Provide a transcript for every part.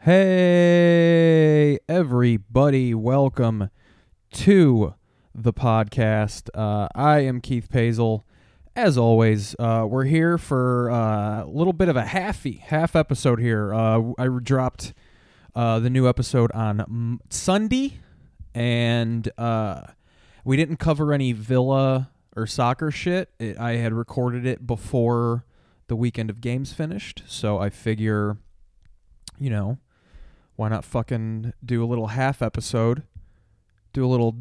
Hey, everybody, welcome to the podcast. Uh, I am Keith Pazel. As always, uh, we're here for uh, a little bit of a halfy, half episode here. Uh, I dropped uh, the new episode on Sunday, and uh, we didn't cover any Villa or soccer shit. It, I had recorded it before the weekend of games finished, so I figure, you know, why not fucking do a little half episode? Do a little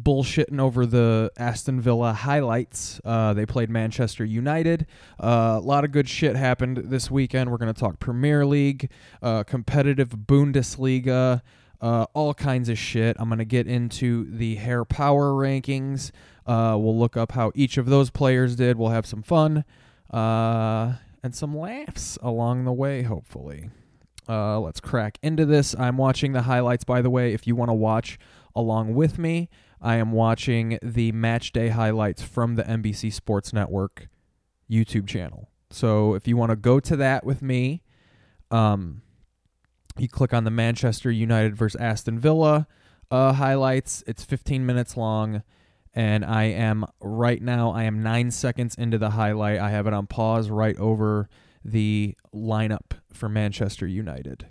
bullshitting over the Aston Villa highlights. Uh, they played Manchester United. Uh, a lot of good shit happened this weekend. We're going to talk Premier League, uh, competitive Bundesliga, uh, all kinds of shit. I'm going to get into the hair power rankings. Uh, we'll look up how each of those players did. We'll have some fun uh, and some laughs along the way, hopefully. Uh, let's crack into this. I'm watching the highlights, by the way. If you want to watch along with me, I am watching the match day highlights from the NBC Sports Network YouTube channel. So if you want to go to that with me, um, you click on the Manchester United versus Aston Villa uh, highlights. It's 15 minutes long, and I am right now. I am nine seconds into the highlight. I have it on pause right over the lineup for Manchester United.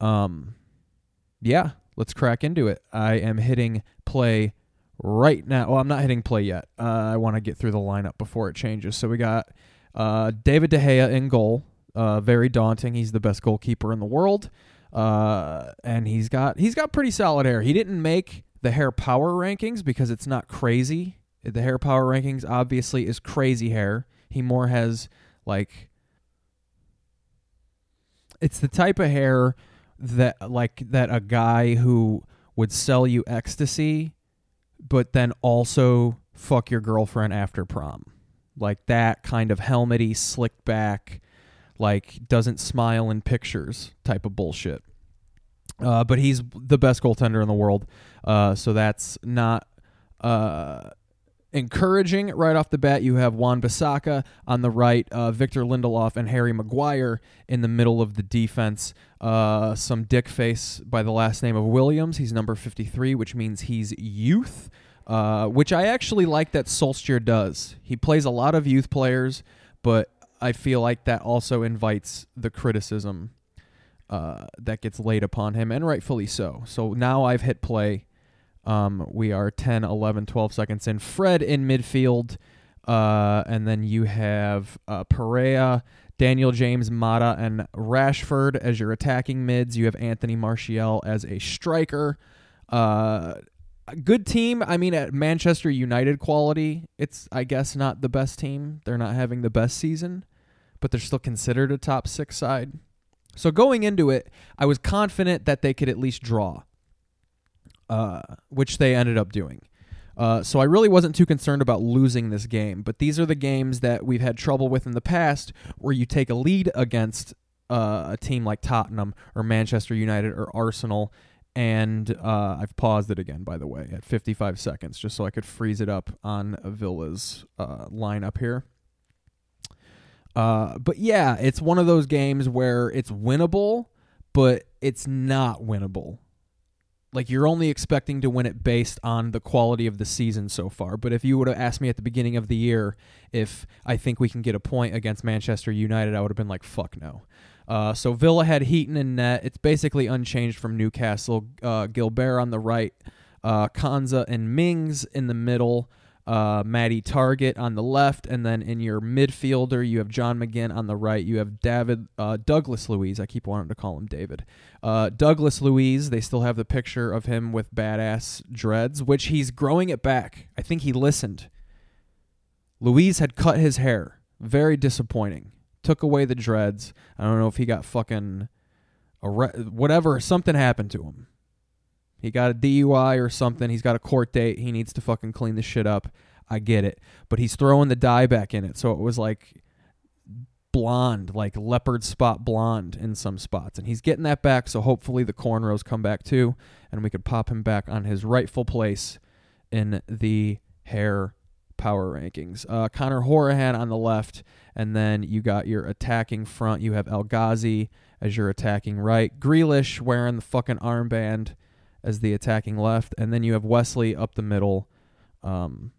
Um, yeah, let's crack into it. I am hitting play right now. Well, I'm not hitting play yet. Uh, I want to get through the lineup before it changes. So we got uh, David De Gea in goal. Uh, very daunting. He's the best goalkeeper in the world, uh, and he's got he's got pretty solid hair. He didn't make the hair power rankings because it's not crazy. The hair power rankings obviously is crazy hair. He more has like it's the type of hair that like that a guy who would sell you ecstasy but then also fuck your girlfriend after prom. Like that kind of helmety slicked back like doesn't smile in pictures type of bullshit. Uh, but he's the best goaltender in the world. Uh, so that's not uh, encouraging right off the bat. You have Wan-Bissaka on the right, uh, Victor Lindelof, and Harry Maguire in the middle of the defense. Uh, some dick face by the last name of Williams. He's number 53, which means he's youth, uh, which I actually like that Solskjaer does. He plays a lot of youth players, but I feel like that also invites the criticism uh, that gets laid upon him, and rightfully so. So now I've hit play um, we are 10, 11, 12 seconds in. Fred in midfield. Uh, and then you have uh, Pereira, Daniel James, Mata, and Rashford as your attacking mids. You have Anthony Martial as a striker. Uh, good team. I mean, at Manchester United quality, it's, I guess, not the best team. They're not having the best season, but they're still considered a top six side. So going into it, I was confident that they could at least draw uh, which they ended up doing. Uh, so I really wasn't too concerned about losing this game, but these are the games that we've had trouble with in the past, where you take a lead against uh, a team like Tottenham or Manchester United or Arsenal, and uh, I've paused it again, by the way, at 55 seconds, just so I could freeze it up on Villa's uh, lineup here. Uh, but yeah, it's one of those games where it's winnable, but it's not winnable like you're only expecting to win it based on the quality of the season so far. But if you would have asked me at the beginning of the year if I think we can get a point against Manchester United, I would have been like, fuck no. Uh, so Villa had Heaton in net. It's basically unchanged from Newcastle. Uh, Guilbert on the right, uh, Konsa and Mings in the middle uh, Maddie Targett on the left, and then in your midfielder you have John McGinn on the right. You have David uh, Douglas Luiz. I keep wanting to call him David. Uh, Douglas Luiz. They still have the picture of him with badass dreads, which he's growing it back. I think he listened. Luiz had cut his hair. Very disappointing. Took away the dreads. I don't know if he got fucking whatever. Something happened to him. He got a DUI or something. He's got a court date. He needs to fucking clean the shit up. I get it. But he's throwing the dye back in it. So it was like blonde, like leopard spot blonde in some spots. And he's getting that back. So hopefully the cornrows come back too. And we could pop him back on his rightful place in the hair power rankings. Uh, Conor Hourihane on the left, and then you got your attacking front. You have El Ghazi as your attacking right. Grealish wearing the fucking armband as the attacking left, and then you have Wesley up the middle. Um,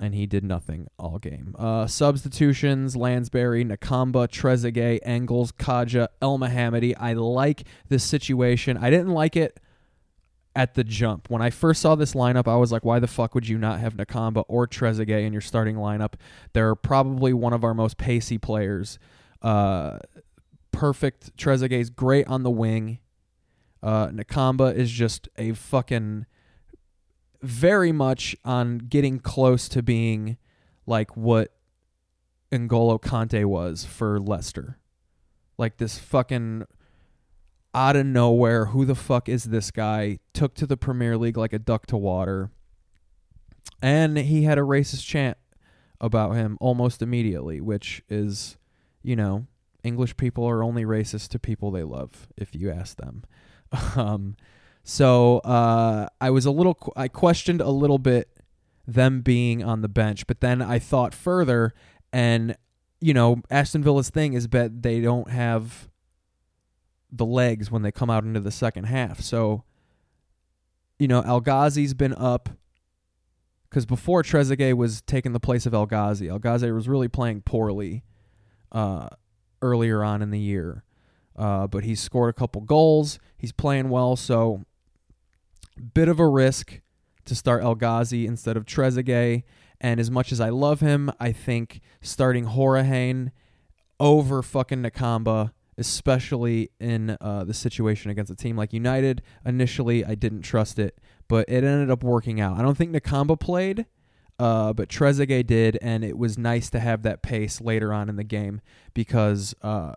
and he did nothing all game. Uh, substitutions: Lansbury, Nakamba, Trezeguet, Engels, Kodjia, El Mohamady. I like this situation. I didn't like it at the jump. When I first saw this lineup, I was like, why the fuck would you not have Nakamba or Trezeguet in your starting lineup? They're probably one of our most pacey players. Uh, perfect. Trezeguet's great on the wing. Uh, Nakamba is just a fucking very much on getting close to being like what N'Golo Kanté was for Leicester. Like this fucking out of nowhere, who the fuck is this guy? Took to the Premier League like a duck to water. And he had a racist chant about him almost immediately, which is, you know, English people are only racist to people they love, if you ask them. Um, so uh, I was a little, I questioned a little bit them being on the bench, but then I thought further, and you know, Aston Villa's thing is that they don't have the legs when they come out into the second half. So, you know, El Ghazi's been up because before Trezeguet was taking the place of El Ghazi, El Ghazi was really playing poorly uh, earlier on in the year. Uh, but he's scored a couple goals. He's playing well, so bit of a risk to start El Ghazi instead of Trezeguet. And as much as I love him, I think starting Hourihane over fucking Nakamba especially in uh, the situation against a team like United. Initially, I didn't trust it, but it ended up working out. I don't think Nakamba played, uh, but Trezeguet did, and it was nice to have that pace later on in the game because uh,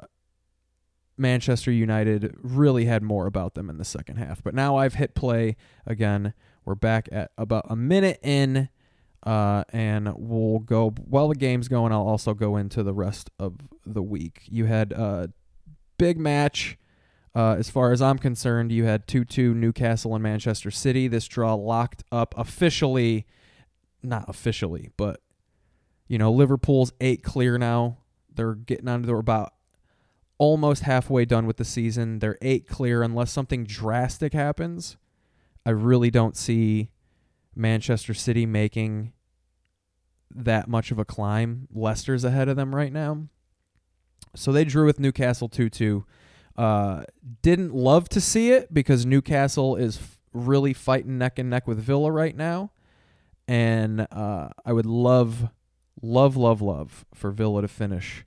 Manchester United really had more about them in the second half. But now I've hit play again. We're back at about a minute in. Uh, and we'll go while the game's going. I'll also go into the rest of the week. You had a big match. Uh, as far as I'm concerned, you had 2 2 Newcastle and Manchester City. This draw locked up officially, not officially, but, you know, Liverpool's eight clear now. They're getting on, they're about almost halfway done with the season. They're eight clear unless something drastic happens. I really don't see Manchester City making that much of a climb. Leicester's ahead of them right now. So they drew with Newcastle 2 2. Uh, didn't love to see it because Newcastle is f- really fighting neck and neck with Villa right now. And uh, I would love, love, love, love for Villa to finish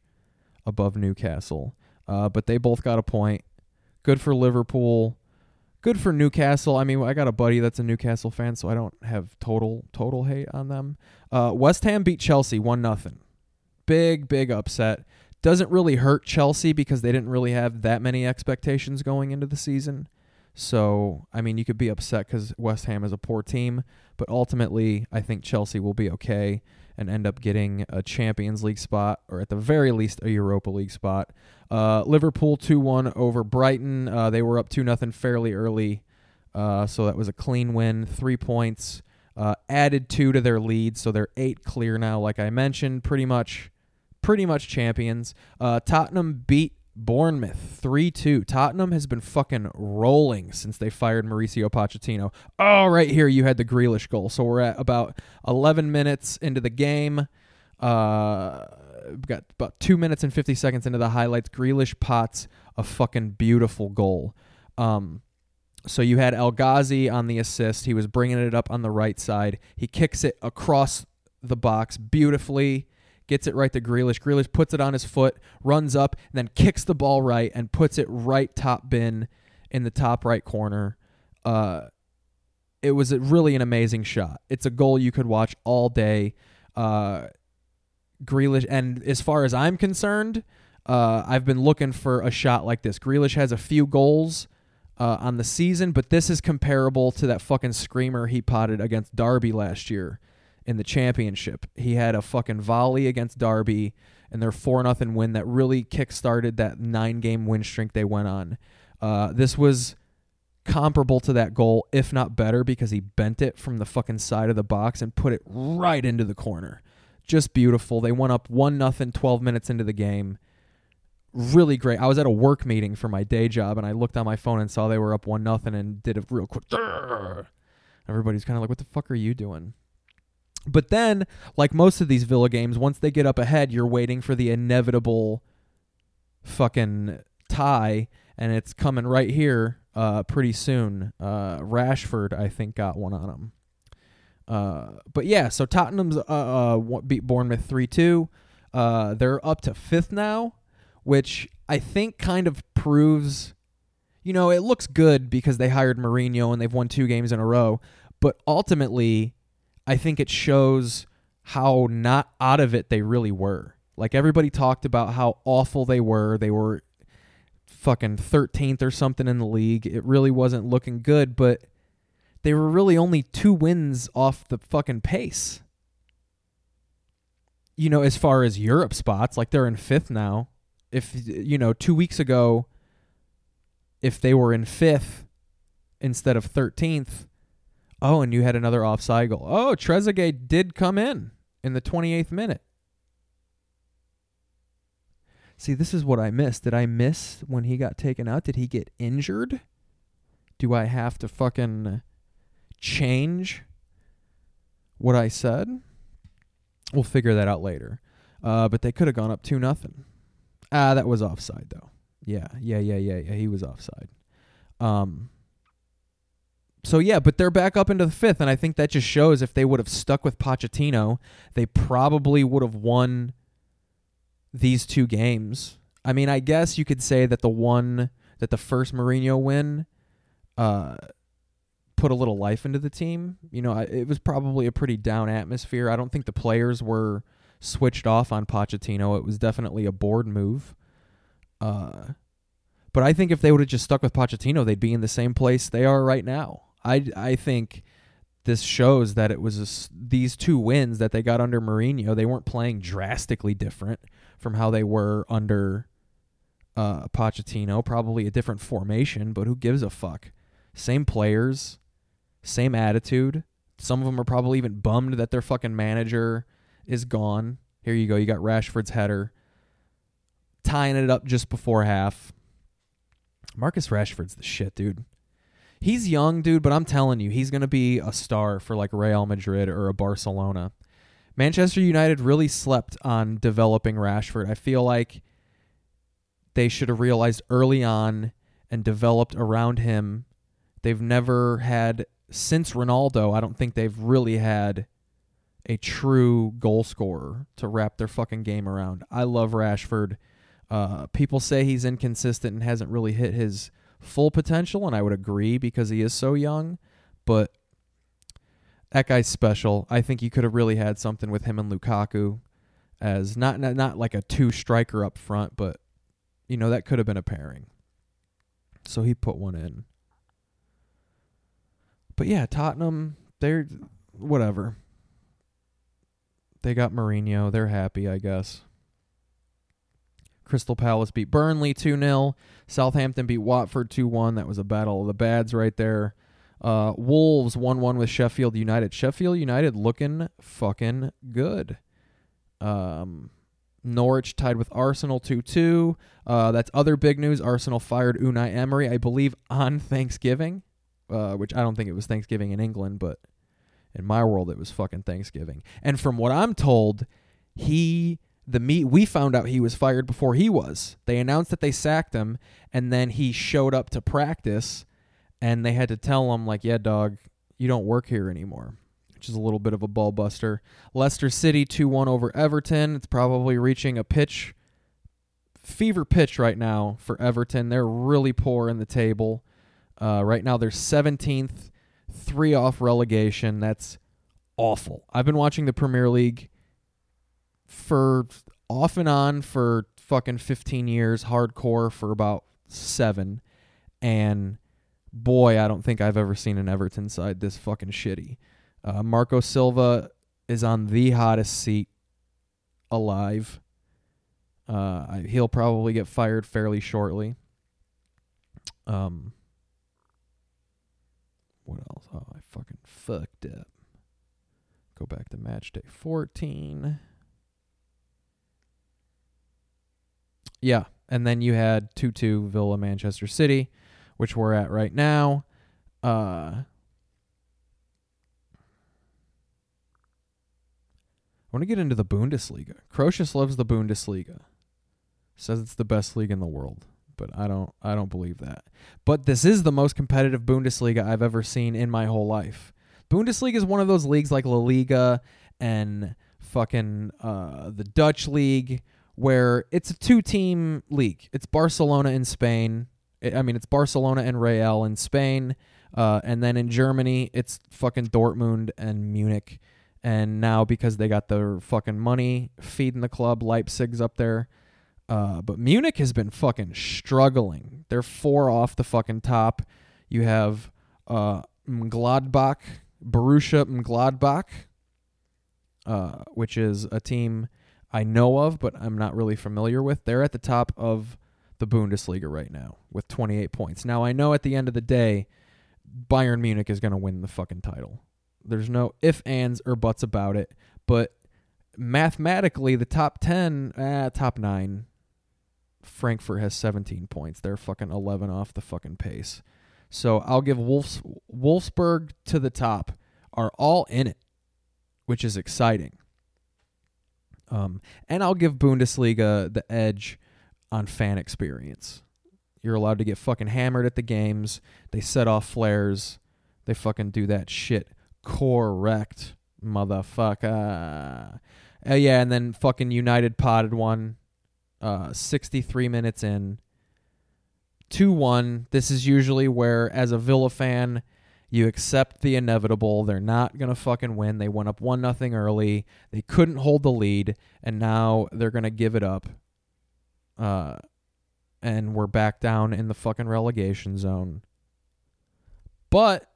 above Newcastle. Uh, but they both got a point. Good for Liverpool. Good for Newcastle. I mean, I got a buddy that's a Newcastle fan, so I don't have total total hate on them. Uh, West Ham beat Chelsea one nothing. Big big upset doesn't really hurt Chelsea because they didn't really have that many expectations going into the season. So, I mean, you could be upset because West Ham is a poor team, but ultimately, I think Chelsea will be okay and end up getting a Champions League spot, or at the very least, a Europa League spot. Uh, Liverpool 2 1 over Brighton. Uh, they were up 2 0 fairly early, uh, so that was a clean win. Three points. Uh, added two to their lead, so they're eight clear now, like I mentioned. Pretty much pretty much champions. Uh, Tottenham beat Bournemouth 3 2. Tottenham has been fucking rolling since they fired Mauricio Pochettino. Oh, right here, you had the Grealish goal. So we're at about 11 minutes into the game. Uh, got about two minutes and 50 seconds into the highlights. Grealish pots a fucking beautiful goal. Um, so you had El Ghazi on the assist. He was bringing it up on the right side. He kicks it across the box beautifully gets it right to Grealish. Grealish puts it on his foot, runs up, and then kicks the ball right and puts it right top bin in the top right corner. Uh, it was really an amazing shot. It's a goal you could watch all day. Uh, Grealish, and as far as I'm concerned, uh, I've been looking for a shot like this. Grealish has a few goals uh, on the season, but this is comparable to that fucking screamer he potted against Derby last year in the championship. He had a fucking volley against Derby and their 4 nothing win that really kick-started that nine game win streak they went on. Uh, this was comparable to that goal, if not better, because he bent it from the fucking side of the box and put it right into the corner. just beautiful. They went up one nothing 12 minutes into the game. Really great. I was at a work meeting for my day job and I looked on my phone and saw they were up one nothing and did a real quick. Everybody's kind of like, "What the fuck are you doing?" But then, like most of these Villa games, once they get up ahead, you're waiting for the inevitable fucking tie, and it's coming right here uh, pretty soon. Uh, Rashford, I think, got one on him. Uh, but yeah, so Tottenham's uh, uh, beat Bournemouth three two. Uh, they're up to fifth now, which I think kind of proves, you know, it looks good because they hired Mourinho and they've won two games in a row. But ultimately, I think it shows how not out of it they really were. Like everybody talked about how awful they were. They were fucking 13th or something in the league. It really wasn't looking good, but they were really only two wins off the fucking pace. You know, as far as Europe spots, like they're in fifth now. If, you know, two weeks ago, if they were in fifth instead of 13th, oh, and you had another offside goal. Oh, Trezeguet did come in in the 28th minute. See, this is what I missed. Did I miss when he got taken out? Did he get injured? Do I have to fucking change what I said. We'll figure that out later. Uh, but they could have gone up two nothing. Ah, that was offside though. Yeah, yeah, yeah, yeah, yeah. He was offside. Um. So yeah, but they're back up into the fifth, and I think that just shows if they would have stuck with Pochettino, they probably would have won these two games. I mean, I guess you could say that the one that the first Mourinho win, uh, put a little life into the team. You know, it was probably a pretty down atmosphere. I don't think the players were switched off on Pochettino. It was definitely a board move. Uh, but I think if they would have just stuck with Pochettino, they'd be in the same place they are right now. I I think this shows that it was a, these two wins that they got under Mourinho. They weren't playing drastically different from how they were under uh, Pochettino. Probably a different formation, but who gives a fuck? Same players, same attitude. Some of them are probably even bummed that their fucking manager is gone. Here you go. You got Rashford's header tying it up just before half. Marcus Rashford's the shit, dude. He's young, dude, but I'm telling you, he's going to be a star for like Real Madrid or a Barcelona. Manchester United really slept on developing Rashford. I feel like they should have realized early on and developed around him. They've never had since Ronaldo, I don't think they've really had a true goal scorer to wrap their fucking game around. I love Rashford. Uh, people say he's inconsistent and hasn't really hit his full potential, and I would agree because he is so young. But that guy's special. I think you could have really had something with him and Lukaku as not not, not like a two striker up front, but you know that could have been a pairing. So he put one in. But yeah, Tottenham, they're whatever. They got Mourinho. They're happy, I guess. Crystal Palace beat Burnley 2 0. Southampton beat Watford 2 1. That was a battle of the bads right there. Uh, Wolves 1 1 with Sheffield United. Sheffield United looking fucking good. Um, Norwich tied with Arsenal 2 2. Uh, that's other big news. Arsenal fired Unai Emery, I believe, on Thanksgiving uh, which I don't think it was Thanksgiving in England, but in my world it was fucking Thanksgiving. And from what I'm told, he the meet we found out he was fired before he was. They announced that they sacked him, and then he showed up to practice, and they had to tell him like, "Yeah, dog, you don't work here anymore." Which is a little bit of a ball buster. Leicester City 2 1 over Everton. It's probably reaching a pitch, fever pitch right now for Everton. They're really poor in the table. Uh, right now, they're 17th, three off relegation. That's awful. I've been watching the Premier League for off and on for fucking 15 years, hardcore for about seven. And boy, I don't think I've ever seen an Everton side this fucking shitty. Uh, Marco Silva is on the hottest seat alive. Uh, he'll probably get fired fairly shortly. Um, what else? Oh, I fucking fucked up. Go back to match day 14. Yeah, and then you had two two Villa Manchester City, which we're at right now. Uh, I want to get into the Bundesliga. Croesus loves the Bundesliga. Says it's the best league in the world, but I don't I don't believe that. But this is the most competitive Bundesliga I've ever seen in my whole life. Bundesliga is one of those leagues like La Liga and fucking uh, the Dutch league where it's a two-team league. It's Barcelona in Spain. I mean, it's Barcelona and Real in Spain, uh, and then in Germany, it's fucking Dortmund and Munich. And now because they got their fucking money feeding the club, Leipzig's up there. Uh, but Munich has been fucking struggling. They're four off the fucking top. You have uh, Gladbach, Borussia Mönchengladbach, uh, which is a team I know of, but I'm not really familiar with. They're at the top of the Bundesliga right now with 28 points. Now I know at the end of the day, Bayern Munich is going to win the fucking title. There's no if, ands, or buts about it. But mathematically, the top 10, eh, top 9, Frankfurt has 17 points. They're fucking 11 off the fucking pace. So I'll give Wolfs, Wolfsburg to the top are all in it, which is exciting. Um, and I'll give Bundesliga the edge on fan experience. You're allowed to get fucking hammered at the games. They set off flares. They fucking do that shit correct, motherfucker. Uh, yeah, and then fucking United potted one. Uh, 63 minutes in. 2 1. This is usually where, as a Villa fan, you accept the inevitable. They're not going to fucking win. They went up 1 nothing early. They couldn't hold the lead, and now they're going to give it up. Uh, and we're back down in the fucking relegation zone. But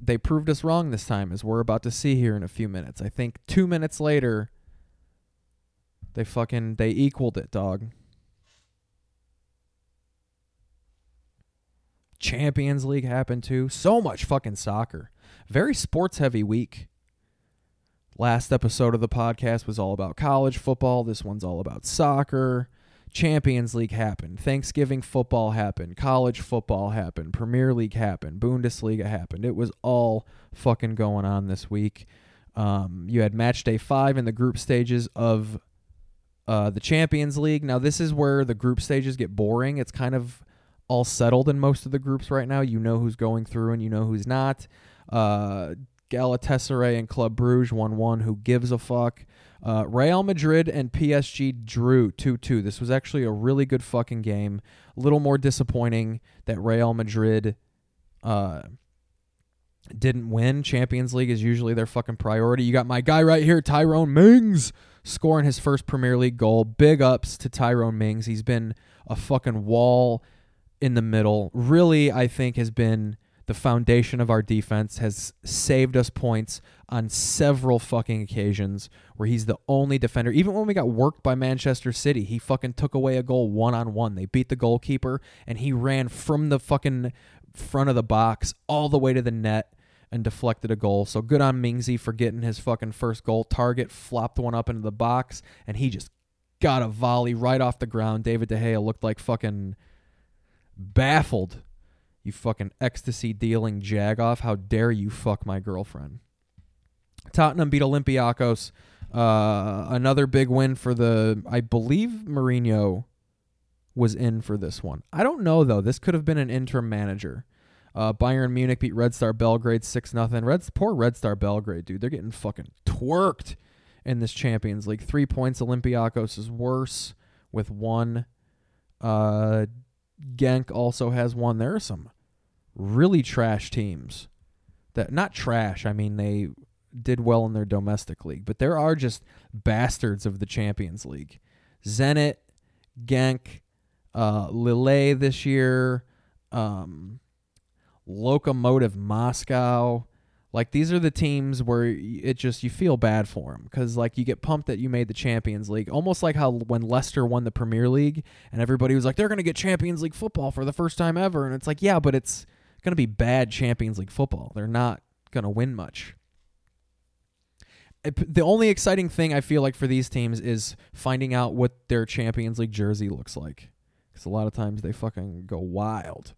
they proved us wrong this time, as we're about to see here in a few minutes. I think two minutes later, they fucking they equaled it, dog. Champions League happened too. So much fucking soccer. Very sports heavy week. Last episode of the podcast was all about college football. This one's all about soccer. Champions League happened. Thanksgiving football happened. College football happened. Premier League happened. Bundesliga happened. It was all fucking going on this week. Um, you had match day five in the group stages of uh, the Champions League. Now, this is where the group stages get boring. It's kind of all settled in most of the groups right now. You know who's going through and you know who's not. Uh, Galatasaray and Club Bruges 1 1. Who gives a fuck? Uh, Real Madrid and PSG drew 2 2. This was actually a really good fucking game. A little more disappointing that Real Madrid uh, didn't win. Champions League is usually their fucking priority. You got my guy right here, Tyrone Mings, scoring his first Premier League goal. Big ups to Tyrone Mings. He's been a fucking wall in the middle. Really, I think has been the foundation of our defense, has saved us points on several fucking occasions where he's the only defender. Even when we got worked by Manchester City, he fucking took away a goal one on one. They beat the goalkeeper and he ran from the fucking front of the box all the way to the net and deflected a goal. So good on Mingsy for getting his fucking first goal. Targett flopped one up into the box and he just got a volley right off the ground. David De Gea looked like fucking baffled. You fucking ecstasy dealing jagoff. How dare you fuck my girlfriend? Tottenham beat Olympiacos. Uh, another big win for the. I believe Mourinho was in for this one. I don't know though. This could have been an interim manager. Uh, Bayern Munich beat Red Star Belgrade six nothing. Red poor Red Star Belgrade, dude. They're getting fucking twerked in this Champions League. Three points. Olympiacos is worse with one. Uh, Genk also has one. There are some really trash teams that not trash. I mean they did well in their domestic league, but there are just bastards of the Champions League. Zenit, Genk, uh, Lille this year, um, Lokomotiv Moscow. Like these are the teams where it just you feel bad for them because like you get pumped that you made the Champions League, almost like how when Leicester won the Premier League and everybody was like they're gonna get Champions League football for the first time ever, and it's like yeah, but it's gonna be bad Champions League football. They're not gonna win much. it- the only exciting thing I feel like for these teams is finding out what their Champions League jersey looks like. Because a lot of times they fucking go wild.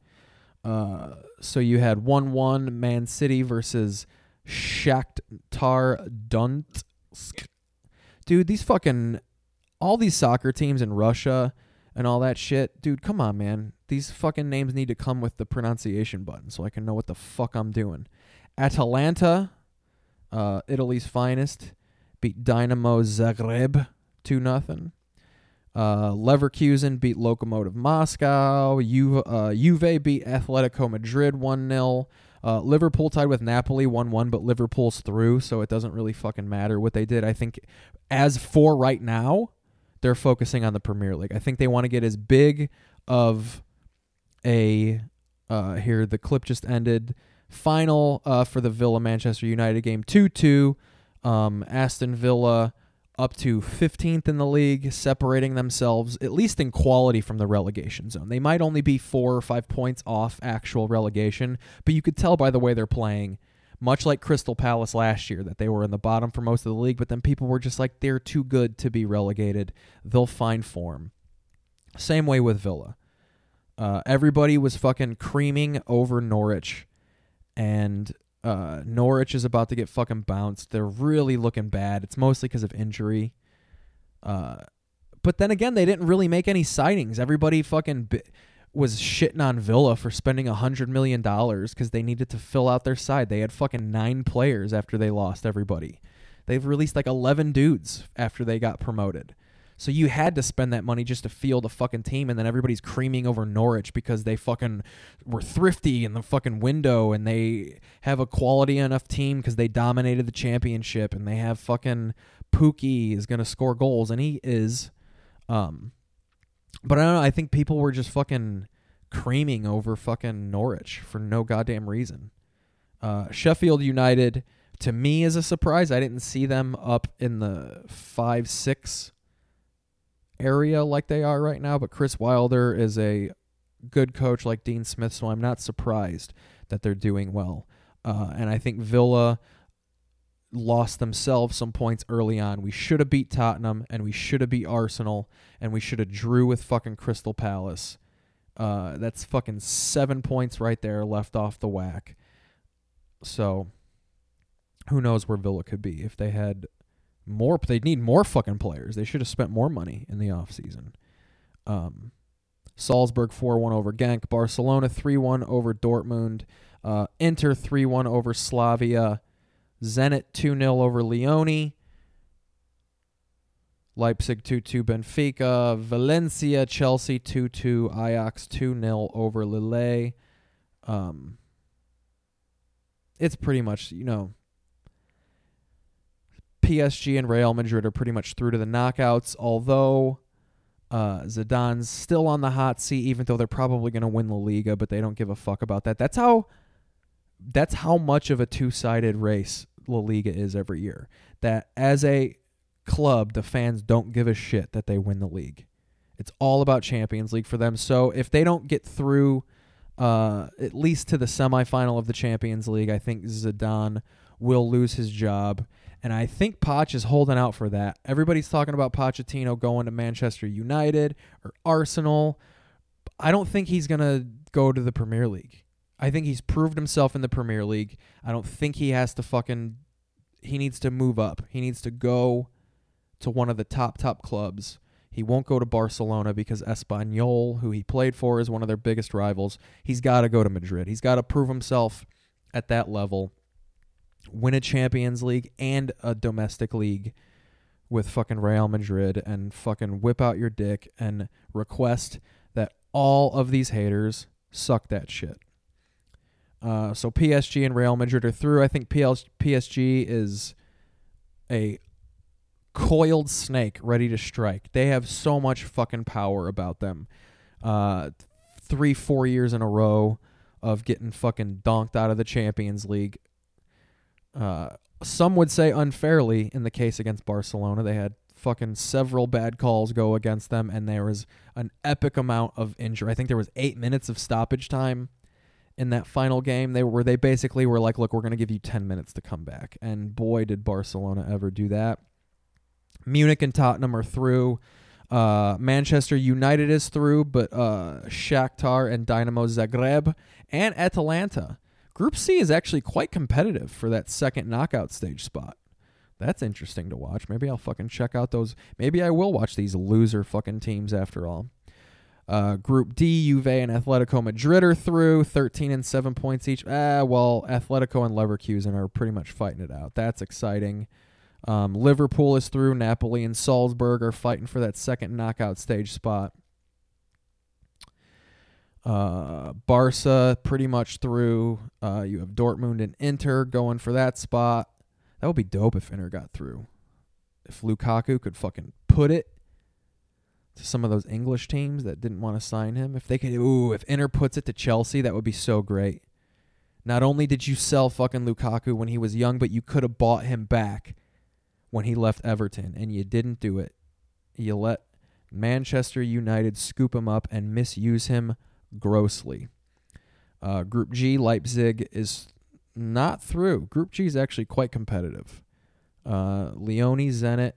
Uh, so you had 1 1 Man City versus Shakhtar Donetsk. Dude, these fucking. All these soccer teams in Russia and all that shit. Dude, come on, man. These fucking names need to come with the pronunciation button so I can know what the fuck I'm doing. Atalanta, uh, Italy's finest, beat Dynamo Zagreb 2 nothing. Uh, Leverkusen beat Lokomotiv Moscow. Juve, uh, Juve beat Atletico Madrid 1 0. Uh, Liverpool tied with Napoli 1 1, but Liverpool's through, so it doesn't really fucking matter what they did. I think, as for right now, they're focusing on the Premier League. I think they want to get as big of a. Uh, here, the clip just ended. Final uh, for the Villa Manchester United game 2 2. Um, Aston Villa up to 15th in the league, separating themselves, at least in quality, from the relegation zone. They might only be four or five points off actual relegation, but you could tell by the way they're playing, much like Crystal Palace last year, that they were in the bottom for most of the league, but then people were just like, they're too good to be relegated. They'll find form. Same way with Villa. Uh, everybody was fucking creaming over Norwich, and uh, Norwich is about to get fucking bounced. They're really looking bad. It's mostly because of injury. Uh, but then again, they didn't really make any signings. Everybody fucking bi- was shitting on Villa for spending a hundred million dollars because they needed to fill out their side. They had fucking nine players after they lost everybody. They've released like eleven dudes after they got promoted. So you had to spend that money just to field a fucking team, and then everybody's creaming over Norwich because they fucking were thrifty in the fucking window, and they have a quality enough team because they dominated the championship, and they have fucking Pukki is gonna score goals, and he is. Um, but I don't know. I think people were just fucking creaming over fucking Norwich for no goddamn reason. Uh, Sheffield United to me is a surprise. I didn't see them up in the five six area like they are right now, but Chris Wilder is a good coach like Dean Smith, so I'm not surprised that they're doing well. Uh, and I think Villa lost themselves some points early on. We should have beat Tottenham, and we should have beat Arsenal, and we should have drew with fucking Crystal Palace. Uh, that's fucking seven points right there left off the whack. So, who knows where Villa could be if they had more they need more fucking players. They should have spent more money in the offseason. Um Salzburg 4-1 over Genk, Barcelona 3-1 over Dortmund, uh, Inter 3-1 over Slavia, Zenit 2-0 over Lyon, Leipzig 2-2 Benfica, Valencia, Chelsea 2-2, Ajax 2-0 over Lille. Um it's pretty much, you know, PSG and Real Madrid are pretty much through to the knockouts, although uh, Zidane's still on the hot seat, even though they're probably going to win La Liga, but they don't give a fuck about that. That's how that's how much of a two-sided race La Liga is every year. That as a club, the fans don't give a shit that they win the league. It's all about Champions League for them. So if they don't get through uh, at least to the semifinal of the Champions League, I think Zidane will lose his job. And I think Poch is holding out for that. Everybody's talking about Pochettino going to Manchester United or Arsenal. I don't think he's going to go to the Premier League. I think he's proved himself in the Premier League. I don't think he has to fucking he needs to move up. He needs to go to one of the top top clubs. He won't go to Barcelona because Espanyol, who he played for, is one of their biggest rivals. He's got to go to Madrid. He's got to prove himself at that level win a Champions League and a domestic league with fucking Real Madrid and fucking whip out your dick and request that all of these haters suck that shit. Uh, so PSG and Real Madrid are through. I think PSG is a coiled snake ready to strike. They have so much fucking power about them. Uh, three, four years in a row of getting fucking donked out of the Champions League uh, some would say unfairly in the case against Barcelona. They had fucking several bad calls go against them, and there was an epic amount of injury. I think there was eight minutes of stoppage time, in that final game. They were they basically were like, "Look, we're going to give you 10 minutes to come back." And boy, did Barcelona ever do that. Munich and Tottenham are through. Uh, Manchester United is through, but uh, Shakhtar and Dynamo Zagreb and Atalanta. Group C is actually quite competitive for that second knockout stage spot. That's interesting to watch. Maybe I'll fucking check out those. Maybe I will watch these loser fucking teams after all. Uh, group D, Juve and Atletico Madrid are through, 13 and 7 points each. Ah, well, Atletico and Leverkusen are pretty much fighting it out. That's exciting. Um, Liverpool is through. Napoli and Salzburg are fighting for that second knockout stage spot. Uh, Barca pretty much through. Uh, you have Dortmund and Inter going for that spot. That would be dope if Inter got through. If Lukaku could fucking put it to some of those English teams that didn't want to sign him. If they could, ooh, if Inter puts it to Chelsea, that would be so great. Not only did you sell fucking Lukaku when he was young, but you could have bought him back when he left Everton, and you didn't do it. You let Manchester United scoop him up and misuse him grossly. Uh, Group G, Leipzig is not through. Group G is actually quite competitive. Uh, Lyon, Zenit,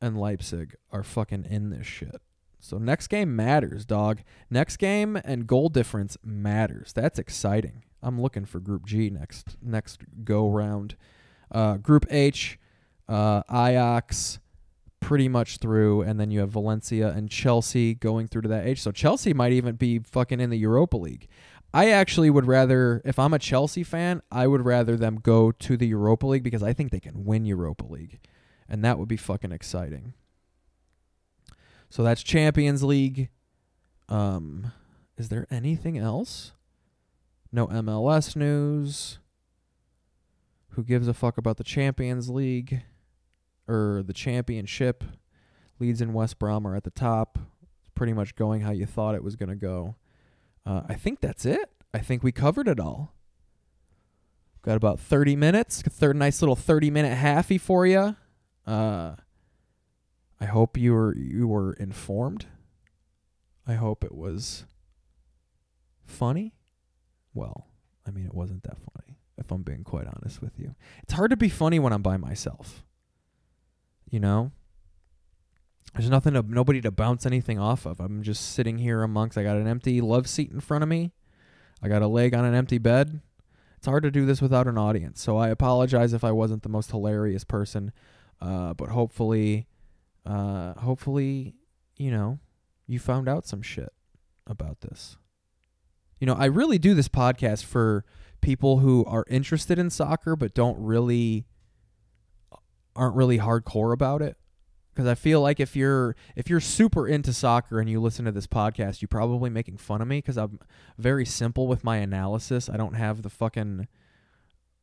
and Leipzig are fucking in this shit. So next game matters, dog. Next game and goal difference matters. That's exciting. I'm looking for Group G next next go round. Uh, group H, uh, Ajax pretty much through, and then you have Valencia and Chelsea going through to that age. So Chelsea might even be fucking in the Europa League. I actually would rather, if I'm a Chelsea fan, I would rather them go to the Europa League because I think they can win Europa League. And that would be fucking exciting. So that's Champions League. Um, is there anything else? No MLS news. Who gives a fuck about the Champions League or the championship? Leeds and West Brom are at the top. It's pretty much going how you thought it was going to go. Uh, I think that's it. I think we covered it all. Got about 30 minutes. Third nice little 30 minute halfie for you. Uh, I hope you were you were informed. I hope it was funny. Well, I mean, it wasn't that funny. If I'm being quite honest with you, it's hard to be funny when I'm by myself. You know, there's nothing to nobody to bounce anything off of. I'm just sitting here amongst I got an empty love seat in front of me. I got a leg on an empty bed. It's hard to do this without an audience. So I apologize if I wasn't the most hilarious person. Uh, but hopefully uh, hopefully, you know, you found out some shit about this. You know, I really do this podcast for people who are interested in soccer but don't really aren't really hardcore about it because I feel like if you're if you're super into soccer and you listen to this podcast, you're probably making fun of me because I'm very simple with my analysis. I don't have the fucking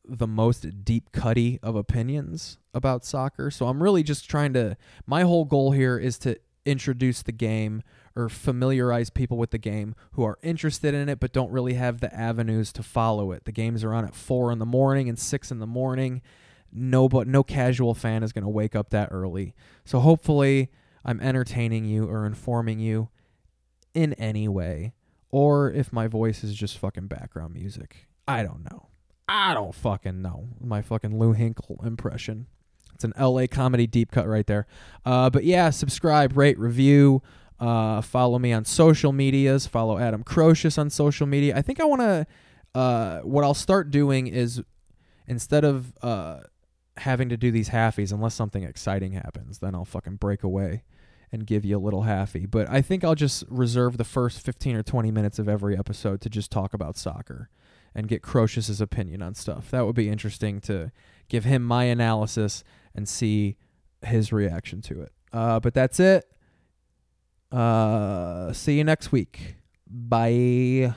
the most deep cutty of opinions about soccer. So I'm really just trying to my whole goal here is to introduce the game or familiarize people with the game who are interested in it but don't really have the avenues to follow it. The games are on at four in the morning and six in the morning no but no casual fan is going to wake up that early. So hopefully I'm entertaining you or informing you in any way or if my voice is just fucking background music. I don't know. I don't fucking know. My fucking Lou Hinkle impression. It's an LA comedy deep cut right there. Uh, but yeah, subscribe, rate, review. Uh, follow me on social medias. Follow Adam Crocious on social media. I think I want to. Uh, what I'll start doing is instead of uh, having to do these halfies unless something exciting happens. Then I'll fucking break away and give you a little halfie. But I think I'll just reserve the first 15 or 20 minutes of every episode to just talk about soccer and get Crocious's opinion on stuff. That would be interesting to give him my analysis and see his reaction to it. Uh, but that's it. Uh, see you next week. Bye.